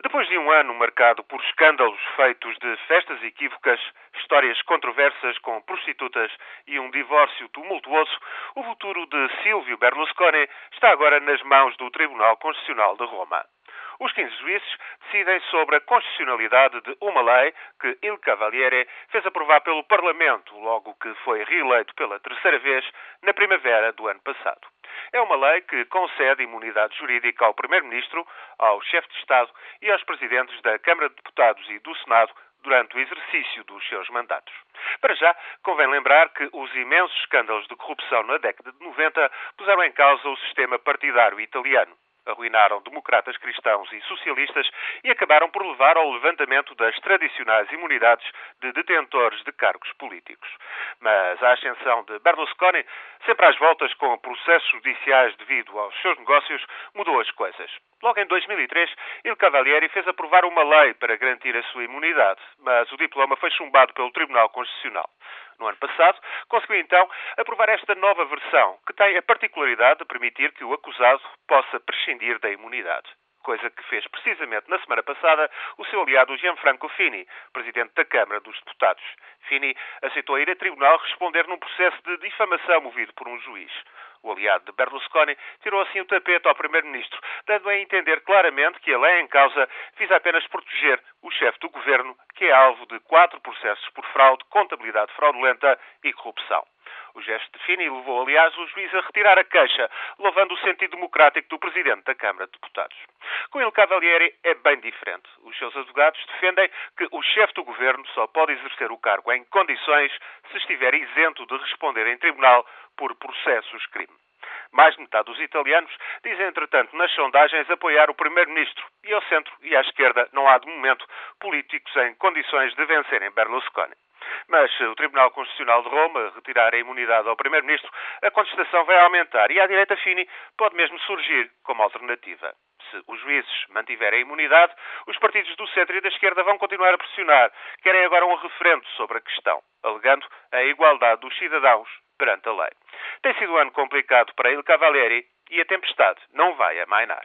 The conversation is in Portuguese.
Depois de um ano marcado por escândalos feitos de festas equívocas, histórias controversas com prostitutas e um divórcio tumultuoso, o futuro de Silvio Berlusconi está agora nas mãos do Tribunal Constitucional de Roma. Os 15 juízes decidem sobre a constitucionalidade de uma lei que Il Cavaliere fez aprovar pelo Parlamento logo que foi reeleito pela terceira vez na primavera do ano passado. É uma lei que concede imunidade jurídica ao Primeiro-Ministro, ao chefe de Estado e aos presidentes da Câmara de Deputados e do Senado durante o exercício dos seus mandatos. Para já, convém lembrar que os imensos escândalos de corrupção na década de 90 puseram em causa o sistema partidário italiano arruinaram democratas cristãos e socialistas e acabaram por levar ao levantamento das tradicionais imunidades de detentores de cargos políticos. Mas a ascensão de Berlusconi, sempre às voltas com processos judiciais devido aos seus negócios, mudou as coisas. Logo em 2003, Il Cavalieri fez aprovar uma lei para garantir a sua imunidade, mas o diploma foi chumbado pelo Tribunal Constitucional. No ano passado, conseguiu então aprovar esta nova versão, que tem a particularidade de permitir que o acusado possa prescindir da imunidade coisa que fez precisamente na semana passada o seu aliado Gianfranco Fini, presidente da Câmara dos Deputados. Fini aceitou ir a tribunal responder num processo de difamação movido por um juiz. O aliado de Berlusconi tirou assim o tapete ao primeiro-ministro, dando a entender claramente que a lei em causa visa apenas proteger o chefe do governo, que é alvo de quatro processos por fraude, contabilidade fraudulenta e corrupção. O gesto de Fini levou, aliás, o juiz a retirar a queixa, louvando o sentido democrático do presidente da Câmara de Deputados. Com ele, Cavalieri é bem diferente. Os seus advogados defendem que o chefe do governo só pode exercer o cargo em condições se estiver isento de responder em tribunal por processos crime. Mais de metade dos italianos dizem, entretanto, nas sondagens apoiar o primeiro-ministro e ao centro e à esquerda não há, de momento, políticos em condições de vencerem Berlusconi. Mas se o Tribunal Constitucional de Roma retirar a imunidade ao Primeiro-Ministro, a contestação vai aumentar e a direita Fini pode mesmo surgir como alternativa. Se os juízes mantiverem a imunidade, os partidos do centro e da esquerda vão continuar a pressionar. Querem agora um referendo sobre a questão, alegando a igualdade dos cidadãos perante a lei. Tem sido um ano complicado para Il Cavalieri e a tempestade não vai amainar.